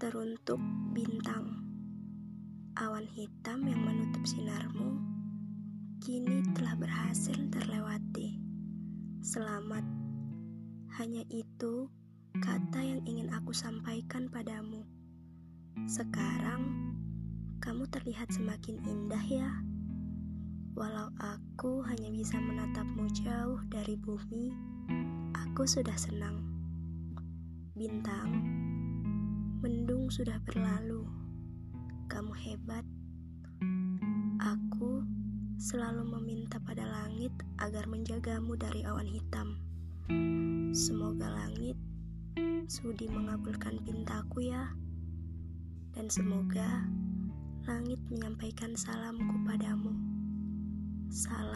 Untuk bintang, awan hitam yang menutup sinarmu kini telah berhasil terlewati. Selamat, hanya itu kata yang ingin aku sampaikan padamu. Sekarang kamu terlihat semakin indah, ya. Walau aku hanya bisa menatapmu jauh dari bumi, aku sudah senang. Bintang, mendung sudah berlalu. Kamu hebat. Aku selalu meminta pada langit agar menjagamu dari awan hitam. Semoga langit sudi mengabulkan pintaku ya. Dan semoga langit menyampaikan salamku padamu. Salam